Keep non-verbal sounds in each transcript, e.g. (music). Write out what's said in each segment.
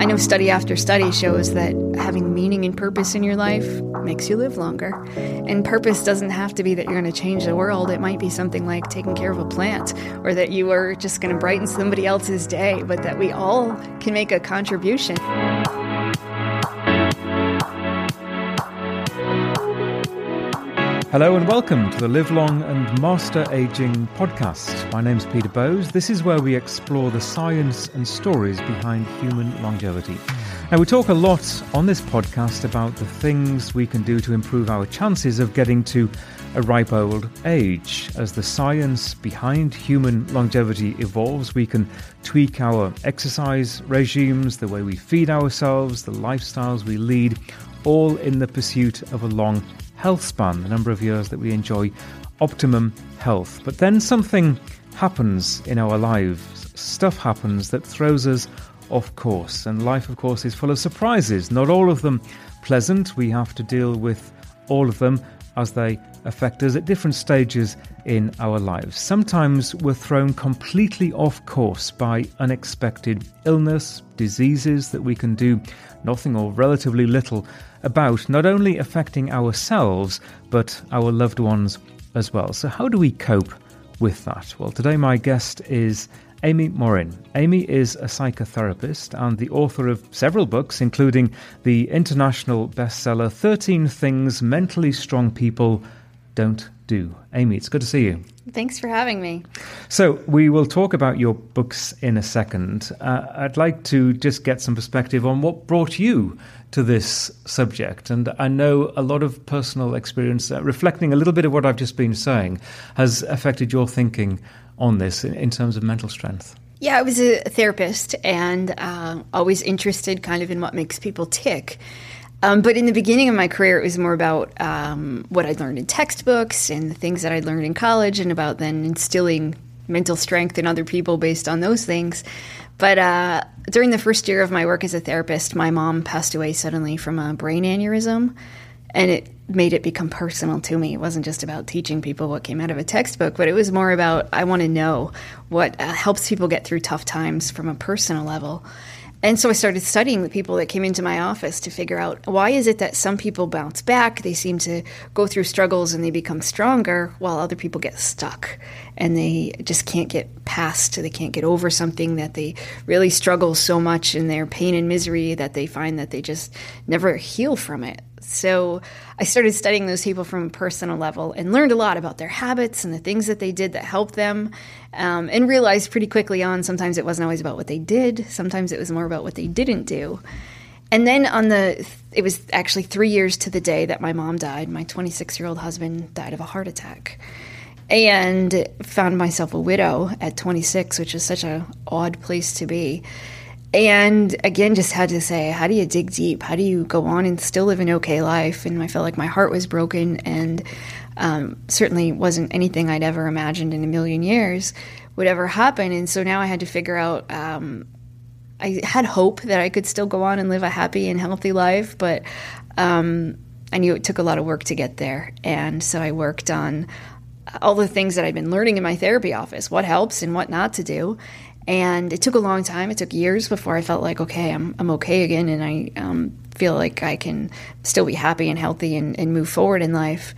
I know study after study shows that having meaning and purpose in your life makes you live longer. And purpose doesn't have to be that you're going to change the world. It might be something like taking care of a plant or that you are just going to brighten somebody else's day, but that we all can make a contribution. Hello and welcome to the Live Long and Master Aging podcast. My name's Peter Bowes. This is where we explore the science and stories behind human longevity. Now, we talk a lot on this podcast about the things we can do to improve our chances of getting to a ripe old age. As the science behind human longevity evolves, we can tweak our exercise regimes, the way we feed ourselves, the lifestyles we lead, all in the pursuit of a long health span, the number of years that we enjoy optimum health. But then something happens in our lives. Stuff happens that throws us off course. And life, of course, is full of surprises. Not all of them pleasant. We have to deal with all of them as they affect us at different stages in our lives. Sometimes we're thrown completely off course by unexpected illness, diseases that we can do nothing or relatively little about, not only affecting ourselves, but our loved ones as well. So, how do we cope with that? Well, today my guest is Amy Morin. Amy is a psychotherapist and the author of several books, including the international bestseller 13 Things Mentally Strong People Don't Do. Amy, it's good to see you. Thanks for having me. So, we will talk about your books in a second. Uh, I'd like to just get some perspective on what brought you to this subject. And I know a lot of personal experience, uh, reflecting a little bit of what I've just been saying, has affected your thinking on this in, in terms of mental strength. Yeah, I was a therapist and uh, always interested kind of in what makes people tick. Um, but in the beginning of my career, it was more about um, what I'd learned in textbooks and the things that I'd learned in college, and about then instilling mental strength in other people based on those things. But uh, during the first year of my work as a therapist, my mom passed away suddenly from a brain aneurysm, and it made it become personal to me. It wasn't just about teaching people what came out of a textbook, but it was more about I want to know what uh, helps people get through tough times from a personal level. And so I started studying the people that came into my office to figure out why is it that some people bounce back, they seem to go through struggles and they become stronger while other people get stuck and they just can't get past, they can't get over something that they really struggle so much in their pain and misery that they find that they just never heal from it. So I started studying those people from a personal level and learned a lot about their habits and the things that they did that helped them, um, and realized pretty quickly on sometimes it wasn't always about what they did, sometimes it was more about what they didn't do. And then on the, it was actually three years to the day that my mom died. My 26 year old husband died of a heart attack and found myself a widow at 26, which is such an odd place to be and again just had to say how do you dig deep? How do you go on and still live an okay life? And i felt like my heart was broken and um, certainly wasn't anything i'd ever imagined in a million years would ever happen. And so now i had to figure out um, i had hope that i could still go on and live a happy and healthy life but um, i knew it took a lot of work to get there. And so i worked on all the things that I'd been learning in my therapy office, what helps and what not to do. And it took a long time. It took years before I felt like, okay, I'm, I'm okay again. And I um, feel like I can still be happy and healthy and, and move forward in life.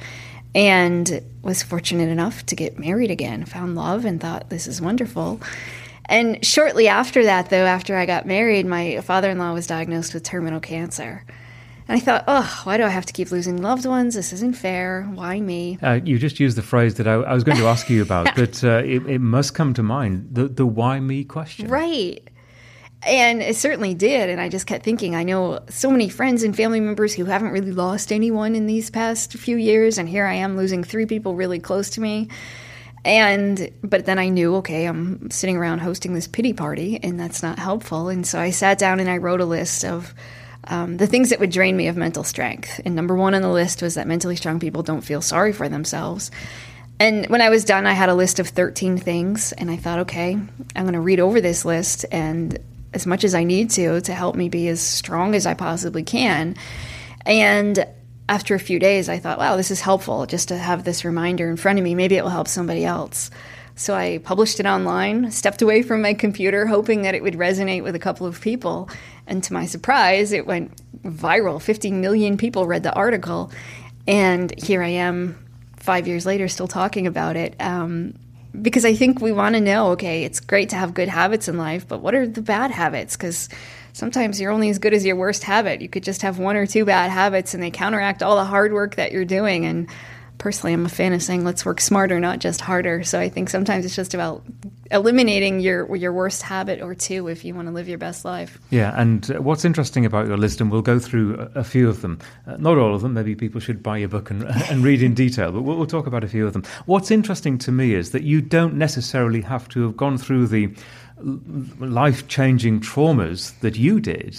And was fortunate enough to get married again, found love, and thought, this is wonderful. And shortly after that, though, after I got married, my father in law was diagnosed with terminal cancer. And I thought, oh, why do I have to keep losing loved ones? This isn't fair. Why me? Uh, you just used the phrase that I, I was going to ask you about, (laughs) but uh, it, it, must come to mind the, the why me question. Right. And it certainly did. And I just kept thinking, I know so many friends and family members who haven't really lost anyone in these past few years. And here I am losing three people really close to me. And, but then I knew, okay, I'm sitting around hosting this pity party, and that's not helpful. And so I sat down and I wrote a list of, um, the things that would drain me of mental strength. And number one on the list was that mentally strong people don't feel sorry for themselves. And when I was done, I had a list of 13 things, and I thought, okay, I'm going to read over this list and as much as I need to to help me be as strong as I possibly can. And after a few days, I thought, wow, this is helpful just to have this reminder in front of me. Maybe it will help somebody else. So I published it online, stepped away from my computer, hoping that it would resonate with a couple of people. And to my surprise, it went viral. 50 million people read the article. And here I am five years later still talking about it. Um, because I think we want to know okay, it's great to have good habits in life, but what are the bad habits? Because sometimes you're only as good as your worst habit. You could just have one or two bad habits and they counteract all the hard work that you're doing. And personally, I'm a fan of saying let's work smarter, not just harder. So I think sometimes it's just about eliminating your your worst habit or two if you want to live your best life. Yeah, and what's interesting about your list, and we'll go through a, a few of them, uh, not all of them. Maybe people should buy your book and, (laughs) and read in detail, but we'll, we'll talk about a few of them. What's interesting to me is that you don't necessarily have to have gone through the life changing traumas that you did,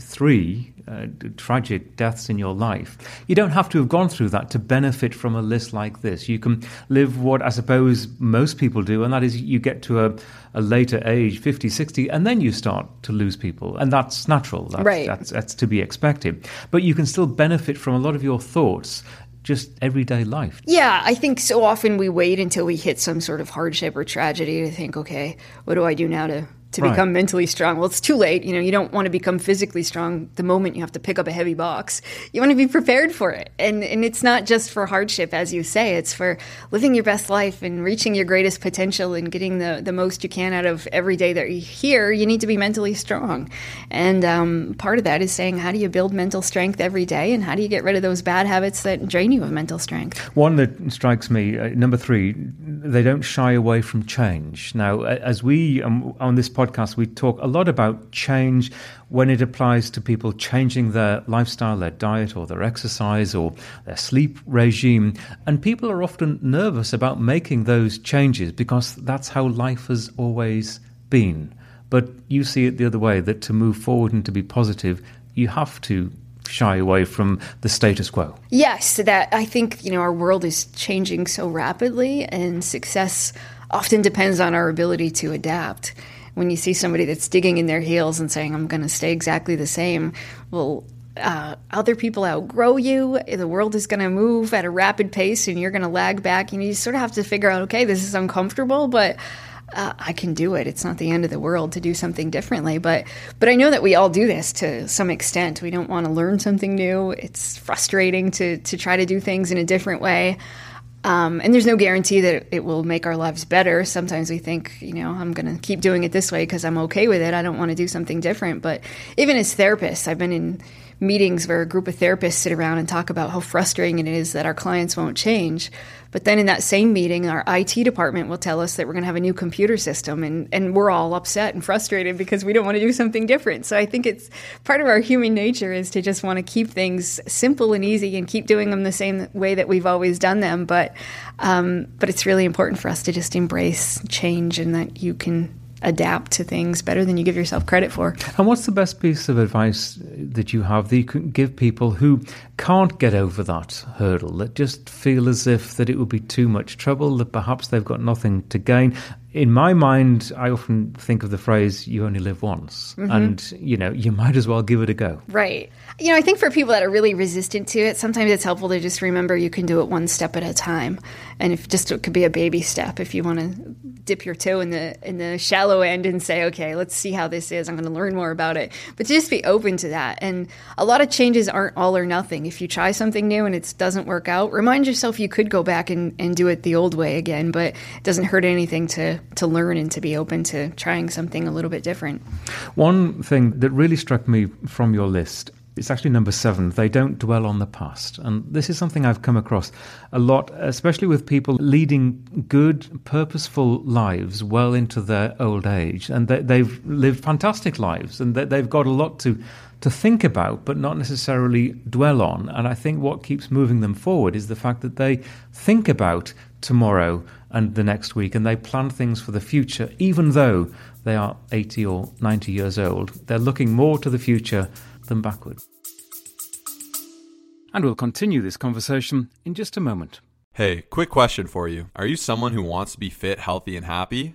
three uh, tragic deaths in your life, you don't have to have gone through that to benefit from a list like this. You can live what I suppose most people do, and that is you get to a, a later age, 50, 60, and then you start to lose people. And that's natural. That's, right. that's, that's to be expected. But you can still benefit from a lot of your thoughts just everyday life. Yeah, I think so often we wait until we hit some sort of hardship or tragedy to think, okay, what do I do now to to right. become mentally strong. Well, it's too late. You know, you don't want to become physically strong the moment you have to pick up a heavy box. You want to be prepared for it. And and it's not just for hardship as you say, it's for living your best life and reaching your greatest potential and getting the the most you can out of every day that you're here. You need to be mentally strong. And um, part of that is saying how do you build mental strength every day and how do you get rid of those bad habits that drain you of mental strength? One that strikes me, uh, number 3, they don't shy away from change. Now, as we um, on this podcast, we talk a lot about change when it applies to people changing their lifestyle, their diet, or their exercise, or their sleep regime. And people are often nervous about making those changes because that's how life has always been. But you see it the other way that to move forward and to be positive, you have to shy away from the status quo. Yes, that I think, you know, our world is changing so rapidly and success often depends on our ability to adapt when you see somebody that's digging in their heels and saying, I'm going to stay exactly the same, well, uh, other people outgrow you. The world is going to move at a rapid pace and you're going to lag back. And you sort of have to figure out, okay, this is uncomfortable, but uh, I can do it. It's not the end of the world to do something differently. But but I know that we all do this to some extent. We don't want to learn something new. It's frustrating to to try to do things in a different way. Um, and there's no guarantee that it will make our lives better. Sometimes we think, you know, I'm going to keep doing it this way because I'm okay with it. I don't want to do something different. But even as therapists, I've been in meetings where a group of therapists sit around and talk about how frustrating it is that our clients won't change. But then in that same meeting, our IT department will tell us that we're going to have a new computer system, and, and we're all upset and frustrated because we don't want to do something different. So I think it's part of our human nature is to just want to keep things simple and easy and keep doing them the same way that we've always done them. But um, but it's really important for us to just embrace change and that you can adapt to things better than you give yourself credit for. And what's the best piece of advice that you have that you can give people who can't get over that hurdle, that just feel as if that it would be too much trouble, that perhaps they've got nothing to gain? In my mind, I often think of the phrase "you only live once," mm-hmm. and you know, you might as well give it a go. Right. You know, I think for people that are really resistant to it, sometimes it's helpful to just remember you can do it one step at a time, and if just it could be a baby step. If you want to dip your toe in the in the shallow end and say, okay, let's see how this is. I'm going to learn more about it, but just be open to that. And a lot of changes aren't all or nothing. If you try something new and it doesn't work out, remind yourself you could go back and, and do it the old way again. But it doesn't hurt anything to to learn and to be open to trying something a little bit different. One thing that really struck me from your list it's actually number seven. They don't dwell on the past. And this is something I've come across a lot, especially with people leading good, purposeful lives well into their old age. And they, have lived fantastic lives and they've got a lot to, to think about, but not necessarily dwell on. And I think what keeps moving them forward is the fact that they think about tomorrow and the next week and they plan things for the future, even though they are 80 or 90 years old. They're looking more to the future than backward. And we'll continue this conversation in just a moment. Hey, quick question for you. Are you someone who wants to be fit, healthy, and happy?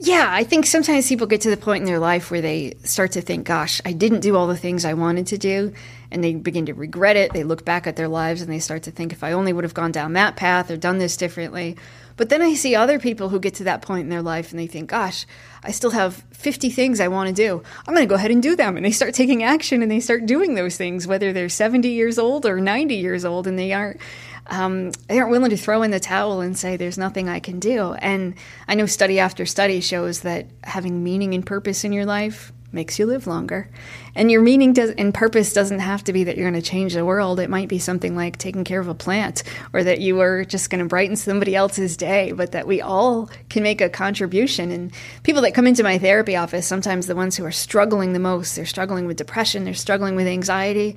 Yeah, I think sometimes people get to the point in their life where they start to think, gosh, I didn't do all the things I wanted to do. And they begin to regret it. They look back at their lives and they start to think, if I only would have gone down that path or done this differently. But then I see other people who get to that point in their life and they think, gosh, I still have 50 things I want to do. I'm going to go ahead and do them. And they start taking action and they start doing those things, whether they're 70 years old or 90 years old, and they aren't um, they aren't willing to throw in the towel and say there's nothing I can do. And I know study after study shows that having meaning and purpose in your life makes you live longer. And your meaning does and purpose doesn't have to be that you're going to change the world. It might be something like taking care of a plant or that you are just going to brighten somebody else's day, but that we all can make a contribution. And people that come into my therapy office, sometimes the ones who are struggling the most, they're struggling with depression, they're struggling with anxiety,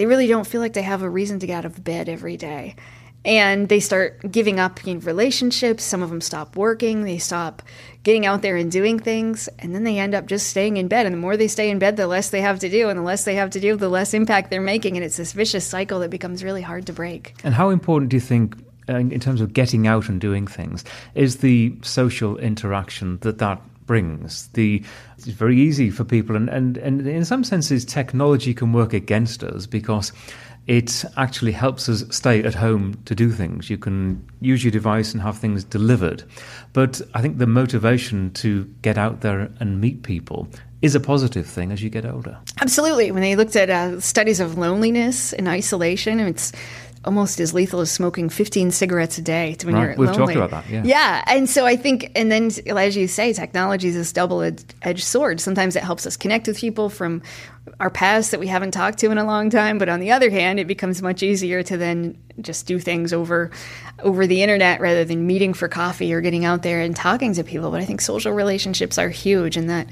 they really don't feel like they have a reason to get out of bed every day. And they start giving up in relationships. Some of them stop working. They stop getting out there and doing things. And then they end up just staying in bed. And the more they stay in bed, the less they have to do. And the less they have to do, the less impact they're making. And it's this vicious cycle that becomes really hard to break. And how important do you think uh, in terms of getting out and doing things is the social interaction that that brings. The it's very easy for people, and, and, and in some senses, technology can work against us because it actually helps us stay at home to do things. You can use your device and have things delivered. But I think the motivation to get out there and meet people is a positive thing as you get older. Absolutely. When they looked at uh, studies of loneliness and isolation, it's almost as lethal as smoking 15 cigarettes a day when right. you're We've lonely. talked about that, yeah. Yeah, and so I think, and then as you say, technology is this double-edged sword. Sometimes it helps us connect with people from our past that we haven't talked to in a long time, but on the other hand, it becomes much easier to then just do things over over the internet rather than meeting for coffee or getting out there and talking to people. But I think social relationships are huge, and that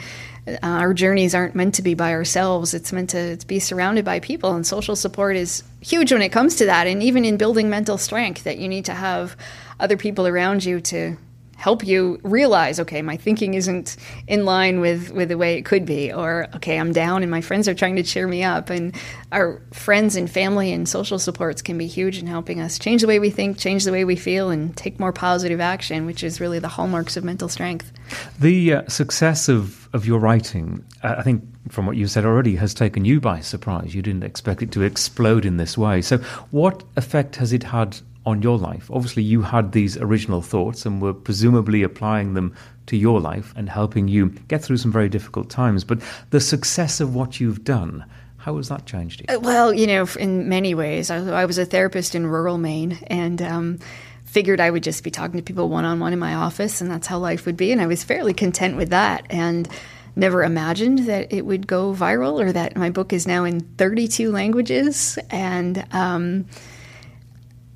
uh, our journeys aren't meant to be by ourselves. It's meant to, to, be surrounded by people, and social support is huge when it comes to that. And even in building mental strength, that you need to have other people around you to help you realize okay my thinking isn't in line with with the way it could be or okay i'm down and my friends are trying to cheer me up and our friends and family and social supports can be huge in helping us change the way we think change the way we feel and take more positive action which is really the hallmarks of mental strength. The uh, success of of your writing uh, i think from what you said already has taken you by surprise. You didn't expect it to explode in this way. So what effect has it had on your life. Obviously, you had these original thoughts and were presumably applying them to your life and helping you get through some very difficult times. But the success of what you've done, how has that changed you? Uh, well, you know, in many ways. I, I was a therapist in rural Maine and um, figured I would just be talking to people one on one in my office, and that's how life would be. And I was fairly content with that. And never imagined that it would go viral or that my book is now in 32 languages. And, um,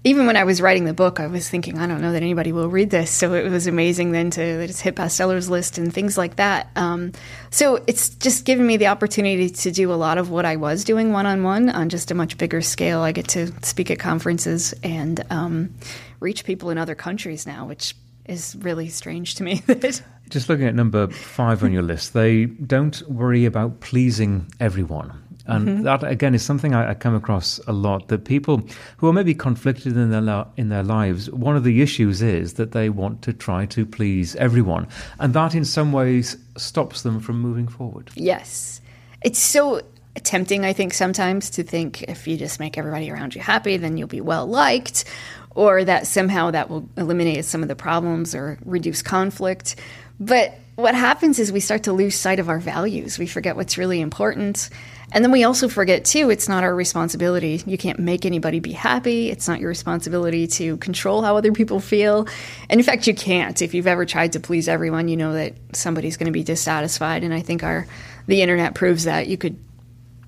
even when I was writing the book, I was thinking, I don't know that anybody will read this. So it was amazing then to it's hit bestsellers list and things like that. Um, so it's just given me the opportunity to do a lot of what I was doing one on one on just a much bigger scale. I get to speak at conferences and um, reach people in other countries now, which is really strange to me. (laughs) just looking at number five on your list, they don't worry about pleasing everyone. And mm-hmm. that again is something I, I, come across a lot. That people who are maybe conflicted in their in their lives, one of the issues is that they want to try to please everyone, and that in some ways stops them from moving forward. Yes, it's so tempting. I think sometimes to think if you just make everybody around you happy, then you'll be well liked, or that somehow that will eliminate some of the problems or reduce conflict. But what happens is we start to lose sight of our values. We forget what's really important. And then we also forget, too, it's not our responsibility. You can't make anybody be happy. It's not your responsibility to control how other people feel. And in fact, you can't. If you've ever tried to please everyone, you know that somebody's going to be dissatisfied. And I think our the internet proves that. You could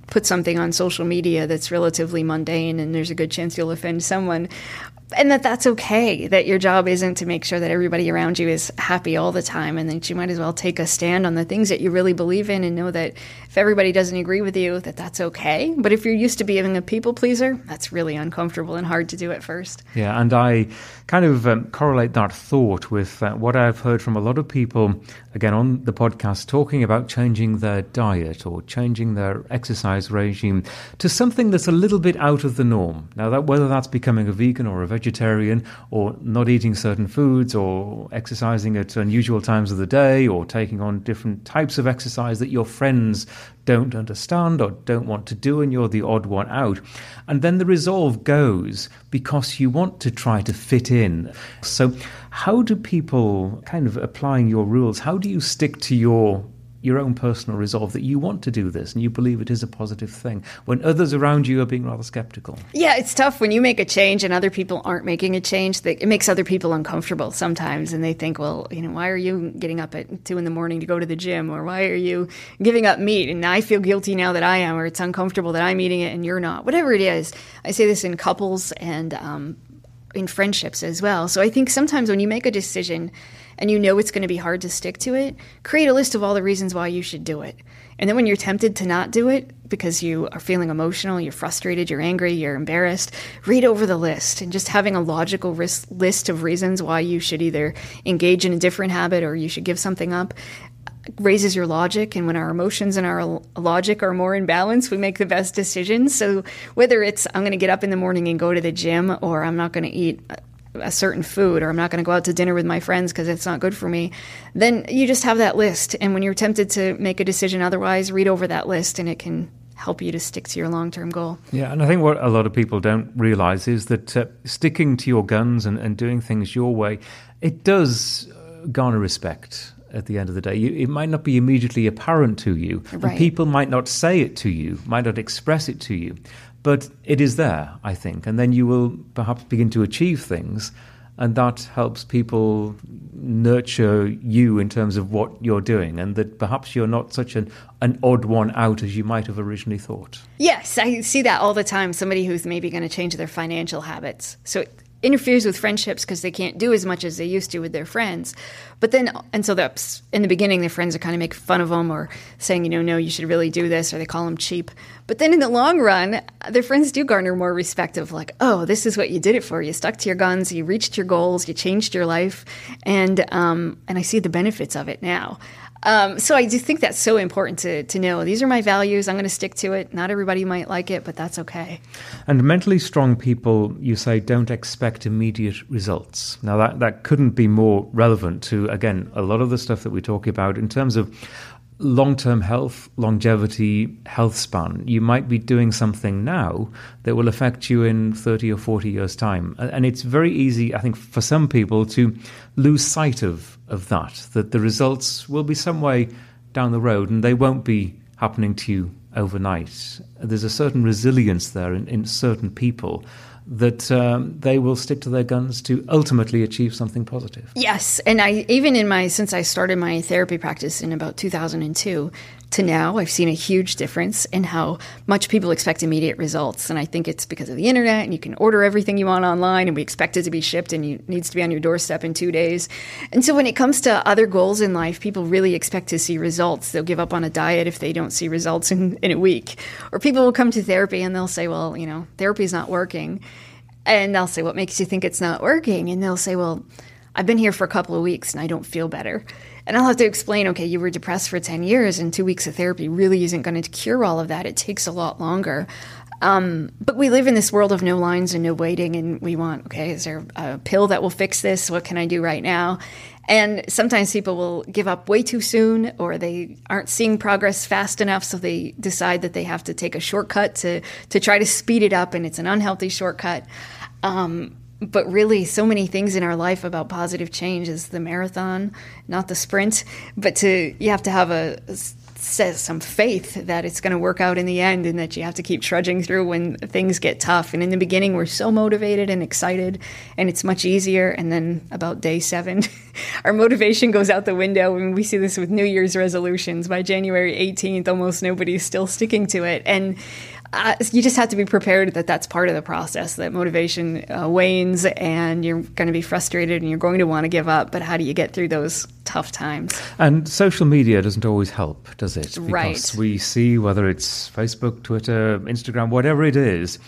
put something on social media that's relatively mundane and there's a good chance you'll offend someone and that that's okay that your job isn't to make sure that everybody around you is happy all the time and that you might as well take a stand on the things that you really believe in and know that if everybody doesn't agree with you that that's okay. But if you're used to being a people pleaser that's really uncomfortable and hard to do at first. Yeah and i kind of um, correlate that thought with uh, what i've heard from a lot of people again on the podcast talking about changing their diet or changing their exercise regime to something that's a little bit out of the norm. Now that whether that's becoming a vegan or a vegetarian or not eating certain foods or exercising at unusual times of the day or taking on different types of exercise that your friends don't understand or don't want to do, and you're the odd one out. And then the resolve goes because you want to try to fit in. So, how do people kind of applying your rules? How do you stick to your your own personal resolve that you want to do this and you believe it is a positive thing when others around you are being rather skeptical. Yeah, it's tough when you make a change and other people aren't making a change. That it makes other people uncomfortable sometimes, and they think, well, you know, why are you getting up at two in the morning to go to the gym, or why are you giving up meat? And I feel guilty now that I am, or it's uncomfortable that I'm eating it and you're not. Whatever it is, I say this in couples and um, in friendships as well. So I think sometimes when you make a decision and you know it's going to be hard to stick to it, create a list of all the reasons why you should do it. And then when you're tempted to not do it because you are feeling emotional, you're frustrated, you're angry, you're embarrassed, read over the list and just having a logical list of reasons why you should either engage in a different habit or you should give something up raises your logic and when our emotions and our logic are more in balance we make the best decisions so whether it's i'm going to get up in the morning and go to the gym or i'm not going to eat uh, a certain food or I'm not going to go out to dinner with my friends because it's not good for me, then you just have that list. And when you're tempted to make a decision otherwise, read over that list and it can help you to stick to your long term goal. Yeah, and I think what a lot of people don't realize is that uh, sticking to your guns and, and doing things your way, it does uh, garner respect at the end of the day. You, it might not be immediately apparent to you. Right. people might not say it to you, might not express it to you. But it is there, I think. And then you will perhaps begin to achieve things. And that helps people nurture you in terms of what you're doing, and that perhaps you're not such an, an odd one out as you might have originally thought. Yes, I see that all the time. Somebody who's maybe going to change their financial habits. So interferes with friendships because they can't do as much as they used to with their friends. But then, and so that's in the beginning, their friends are kind of making fun of them or saying, you know, no, you should really do this, or they call them cheap. But then in the long run, their friends do garner more respect of like, oh, this is what you did it for. You stuck to your guns, you reached your goals, you changed your life, and um, and I see the benefits of it now. Um, so I do think that's so important to, to know. These are my values. I'm going to stick to it. Not everybody might like it, but that's okay. And mentally strong people, you say, don't expect immediate results. Now, that, that couldn't be more relevant to, again, a lot of the stuff that we talk about in terms of long term health, longevity, health span. You might be doing something now that will affect you in 30 or 40 years' time. And it's very easy, I think, for some people to lose sight of, of that, that the results will be some way down the road and they won't be happening to you overnight. There's a certain resilience there in, in certain people that um, they will stick to their guns to ultimately achieve something positive. Yes, and I even in my since I started my therapy practice in about 2002 to now, I've seen a huge difference in how much people expect immediate results, and I think it's because of the internet and you can order everything you want online, and we expect it to be shipped and it needs to be on your doorstep in two days. And so when it comes to other goals in life, people really expect to see results. They'll give up on a diet if they don't see results in, in a week, or people will come to therapy and they'll say, "Well, you know, therapy is not working." And I'll say, What makes you think it's not working? And they'll say, Well, I've been here for a couple of weeks and I don't feel better. And I'll have to explain, okay, you were depressed for 10 years and two weeks of therapy really isn't going to cure all of that. It takes a lot longer. Um, but we live in this world of no lines and no waiting, and we want, okay, is there a pill that will fix this? What can I do right now? And sometimes people will give up way too soon or they aren't seeing progress fast enough, so they decide that they have to take a shortcut to, to try to speed it up, and it's an unhealthy shortcut. Um, but really, so many things in our life about positive change is the marathon, not the sprint. But to you have to have a says some faith that it's going to work out in the end and that you have to keep trudging through when things get tough. And in the beginning, we're so motivated and excited, and it's much easier. And then about day seven, (laughs) our motivation goes out the window. And we see this with New Year's resolutions. By January 18th, almost nobody's still sticking to it. And uh, you just have to be prepared that that's part of the process, that motivation uh, wanes and you're going to be frustrated and you're going to want to give up. But how do you get through those tough times? And social media doesn't always help, does it? Because right. we see whether it's Facebook, Twitter, Instagram, whatever it is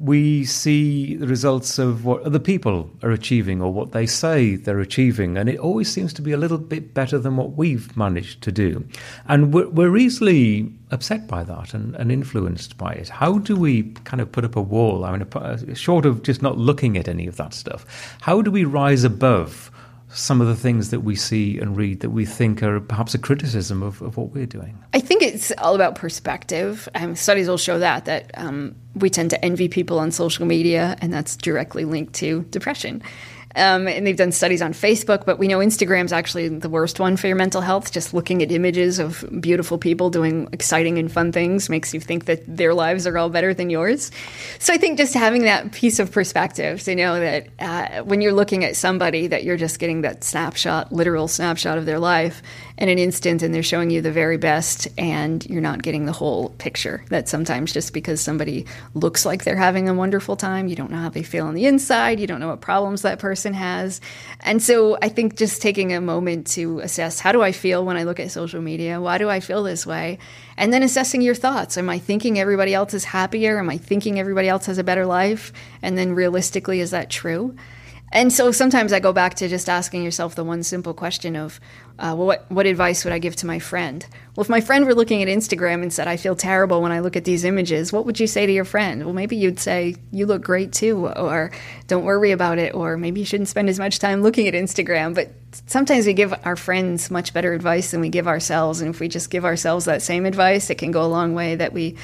we see the results of what other people are achieving or what they say they're achieving, and it always seems to be a little bit better than what we've managed to do. And we're, we're easily upset by that and, and, influenced by it. How do we kind of put up a wall? I mean, short of just not looking at any of that stuff, how do we rise above? Some of the things that we see and read that we think are perhaps a criticism of, of what we're doing? I think it's all about perspective. Um, studies will show that that um, we tend to envy people on social media, and that's directly linked to depression. Um, and they've done studies on Facebook, but we know Instagram's actually the worst one for your mental health. Just looking at images of beautiful people doing exciting and fun things makes you think that their lives are all better than yours. So I think just having that piece of perspective to know that uh, when you're looking at somebody, that you're just getting that snapshot, literal snapshot of their life in an instant, and they're showing you the very best, and you're not getting the whole picture. That sometimes just because somebody looks like they're having a wonderful time, you don't know how they feel on the inside, you don't know what problems that person has. And so I think just taking a moment to assess how do I feel when I look at social media? Why do I feel this way? And then assessing your thoughts. Am I thinking everybody else is happier? Am I thinking everybody else has a better life? And then realistically, is that true? And so sometimes I go back to just asking yourself the one simple question of, uh, what, what advice would I give to my friend? Well, if my friend were looking at Instagram and said, I feel terrible when I look at these images, what would you say to your friend? Well, maybe you'd say, you look great too, or don't worry about it, or maybe you shouldn't spend as much time looking at Instagram. But sometimes we give our friends much better advice than we give ourselves. And if we just give ourselves that same advice, it can go a long way that we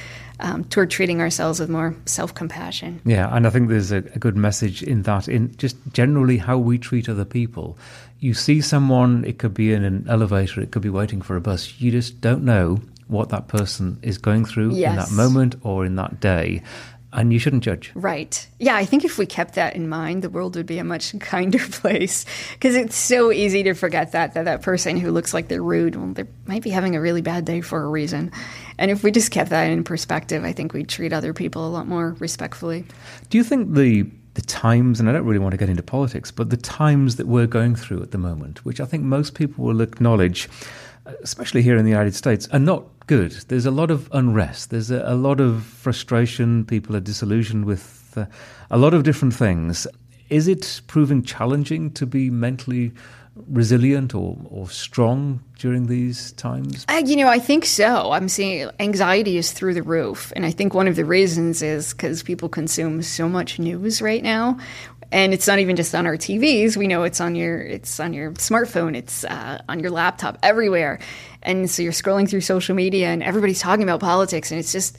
um, toward treating ourselves with more self compassion. Yeah, and I think there's a, a, good message in that, in just generally how we treat other people. You see someone, it could be in an elevator, it could be waiting for a bus, you just don't know what that person is going through yes. in that moment or in that day and you shouldn't judge. Right. Yeah, I think if we kept that in mind, the world would be a much (laughs) kinder place because it's so easy to forget that that that person who looks like they're rude, well, they might be having a really bad day for a reason. And if we just kept that in perspective, I think we'd treat other people a lot more respectfully. Do you think the the times, and I don't really want to get into politics, but the times that we're going through at the moment, which I think most people will acknowledge, especially here in the United States, are not good. There's a lot of unrest. There's a, a lot of frustration. People are disillusioned with uh, a lot of different things. Is it proving challenging to be mentally resilient or, or strong during these times? Uh, you know, I think so. I'm seeing anxiety is through the roof. And I think one of the reasons is because people consume so much news right now and it's not even just on our TVs. We know it's on your it's on your smartphone, it's uh, on your laptop, everywhere. And so you're scrolling through social media, and everybody's talking about politics, and it's just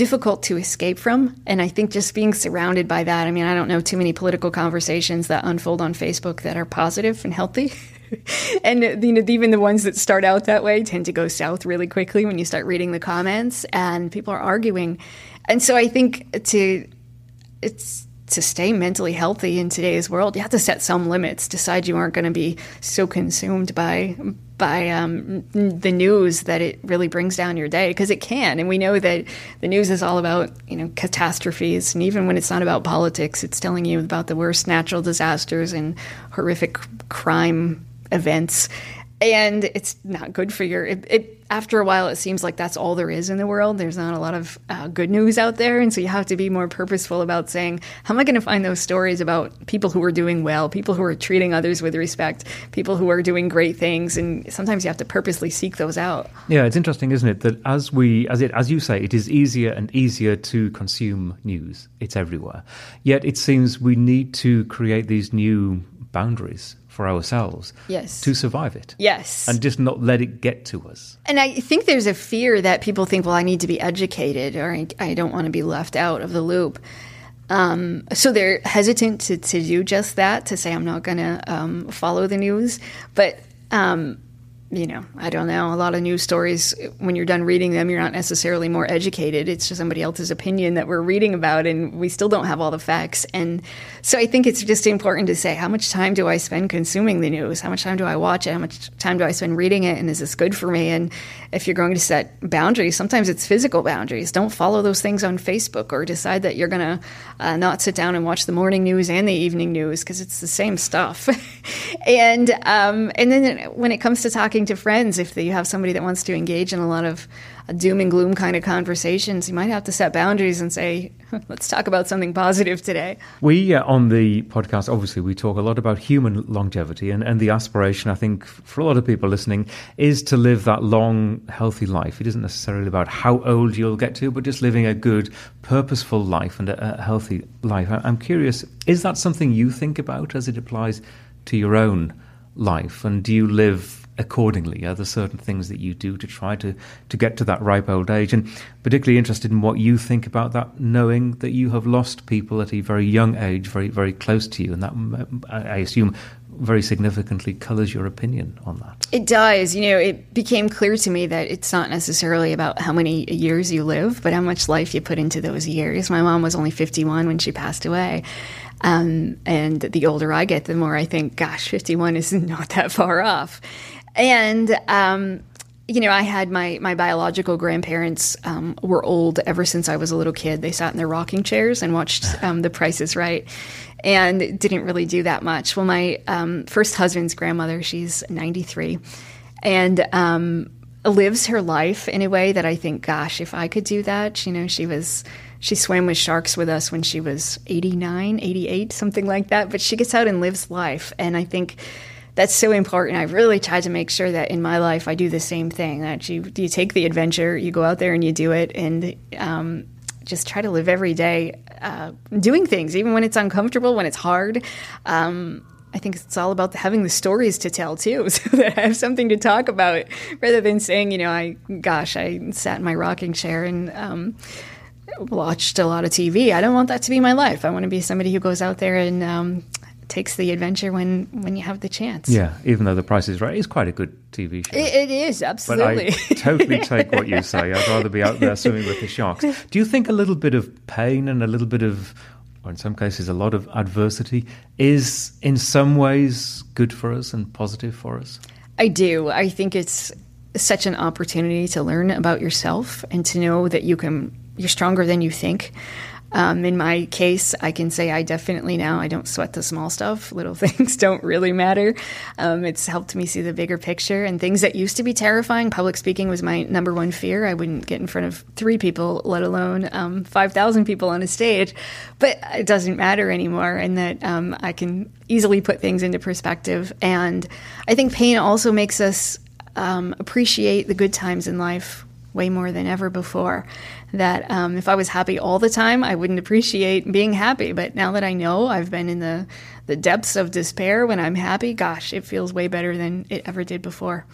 difficult to escape from. And I think just being surrounded by that. I mean, I don't know too many political conversations that unfold on Facebook that are positive and healthy. (laughs) and you know, even the ones that start out that way tend to go south really quickly when you start reading the comments and people are arguing. And so I think to it's to stay mentally healthy in today's world, you have to set some limits. Decide you aren't going to be so consumed by by um, the news that it really brings down your day because it can. And we know that the news is all about you know catastrophes, and even when it's not about politics, it's telling you about the worst natural disasters and horrific crime events and it's not good for your it, it, after a while it seems like that's all there is in the world. There's not a lot of uh, good news out there. And so you have to be more purposeful about saying how am i going to find those stories about people who are doing well people who are treating others with respect people who are doing great things? And sometimes you have to purposely seek those out. Yeah it's interesting isn't it that as we as it as you say it is easier and easier to consume news. It's everywhere. Yet it seems we need to create these new boundaries for ourselves yes. to survive it. Yes. And just not let it get to us. And I think there's a fear that people think, well, I need to be educated or I, I don't want to be left out of the loop. Um, so they're hesitant to, to do just that, to say, I'm not going to um, follow the news. But um, you know, I don't know. A lot of news stories, when you're done reading them, you're not necessarily more educated. It's just somebody else's opinion that we're reading about, and we still don't have all the facts. And so I think it's just important to say how much time do I spend consuming the news? How much time do I watch it? How much time do I spend reading it? And is this good for me? And if you're going to set boundaries, sometimes it's physical boundaries. Don't follow those things on Facebook or decide that you're going to uh, not sit down and watch the morning news and the evening news because it's the same stuff. (laughs) and um, and then when it comes to talking to friends, if you have somebody that wants to engage in a lot of doom and gloom kind of conversations, you might have to set boundaries and say, (laughs) let's talk about something positive today. We, uh, on the podcast, obviously, we talk a lot about human longevity, and, and the aspiration, I think, for a lot of people listening, is to live that long, healthy life. It isn't necessarily about how old you'll get to, but just living a good, purposeful life and a, a healthy life. I'm curious, is that something you think about as it applies to your own life? And do you live accordingly? Are there certain things that you do to try to, to get to that ripe old age? And particularly interested in what you think about that, knowing that you have lost people at a very young age, very, very close to you. And that, I assume, very significantly colours your opinion on that. It does. You know, it became clear to me that it's not necessarily about how many years you live, but how much life you put into those years. My mom was only 51 when she passed away. Um, and the older I get, the more I think, gosh, 51 is (laughs) not that far off. And um, you know, I had my my biological grandparents um, were old ever since I was a little kid. They sat in their rocking chairs and watched (laughs) um, The Price is Right, and didn't really do that much. Well, my um, first husband's grandmother, she's ninety three, and um, lives her life in a way that I think, gosh, if I could do that, you know, she was she swam with sharks with us when she was 89 88 something like that but she gets out and lives life and i think that's so important. I've really tried to make sure that in my life I do the same thing. That you you take the adventure, you go out there and you do it, and um, just try to live every day uh, doing things, even when it's uncomfortable, when it's hard. Um, I think it's all about having the stories to tell too, (laughs) so that I have something to talk about, rather than saying, you know, I gosh, I sat in my rocking chair and. Um, watched a lot of TV. I don't want that to be my life. I want to be somebody who goes out there and um, takes the adventure when when you have the chance. Yeah, even though The Price is Right is quite a good TV show. it, it is absolutely. But I totally take what you say. I'd rather be out there swimming with the sharks. Do you think a little bit of pain and a little bit of or in some cases a lot of adversity is in some ways good for us and positive for us? I do. I think it's such an opportunity to learn about yourself and to know that you can you're stronger than you think. Um, in my case, I can say I definitely now I don't sweat the small stuff. (laughs) Little things don't really matter. Um, it's helped me see the bigger picture and things that used to be terrifying. Public speaking was my number one fear. I wouldn't get in front of three people, let alone um, five thousand people on a stage. But it doesn't matter anymore, and that um, I can easily put things into perspective. And I think pain also makes us um, appreciate the good times in life way more than ever before that um, if I was happy all the time, I wouldn't appreciate being happy. But now that I know I've been in the, the depths of despair when I'm happy, gosh, it feels way better than it ever did before.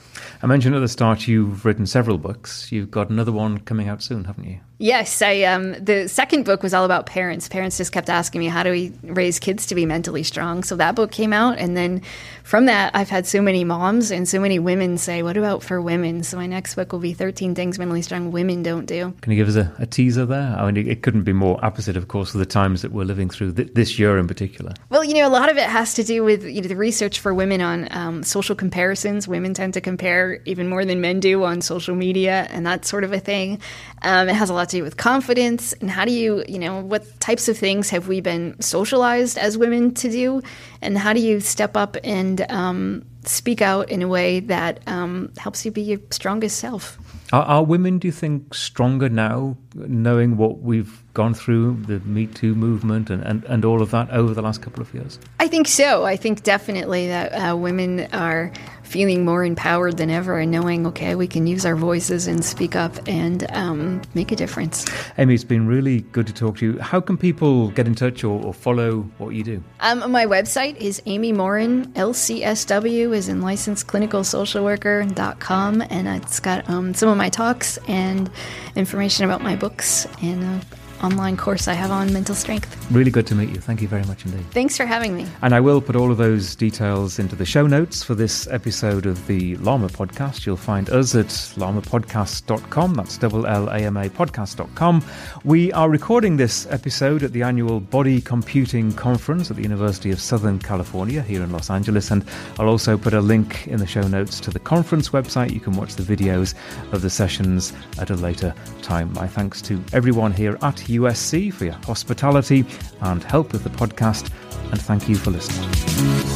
I mentioned at the start you've written several books. You've got another one coming out soon, haven't you? Yes, I um, the second book was all about parents. Parents just kept asking me, "How do we raise kids to be mentally strong?" So that book came out, and then from that, I've had so many moms and so many women say, "What about for women?" So my next book will be "13 Things Mentally Strong Women Don't Do." Can you give us a, a teaser there? I mean, it, couldn't be more opposite, of course, of the times that we're living through th- this year in particular. Well, you know, a lot of it has to do with you know the research for women on um, social comparisons. Women tend to compare even more than men do on social media, and that sort of a thing. Um, it has a lot to do with confidence and how do you, you know, what types of things have we been socialized as women to do, and how do you step up and um, speak out in a way that um, helps you be your strongest self. Are, are, women, do you think, stronger now, knowing what we've gone through, the Me Too movement and, and, and all of that over the last couple of years? I think so. I think definitely that uh, women are feeling more empowered than ever and knowing, okay, we can use our voices and speak up and um, make a difference. Amy, it's been really good to talk to you. How can people get in touch or, or follow what you do? Um, my website is Amy Morin, LCSW, is in licensed clinical social worker.com, and it's got um, some of my talks and information about my books and uh, online course I have on mental strength. Really good to meet you. Thank you very much indeed. Thanks for having me. And I will put all of those details into the show notes for this episode of the Llama podcast. You'll find us at llamapodcast.com. That's double L A M A podcast.com. We are recording this episode at the annual Body Computing Conference at the University of Southern California here in Los Angeles. And I'll also put a link in the show notes to the conference website. You can watch the videos of the sessions at a later time. My thanks to everyone here at USC for your hospitality and help with the podcast. And thank you for listening.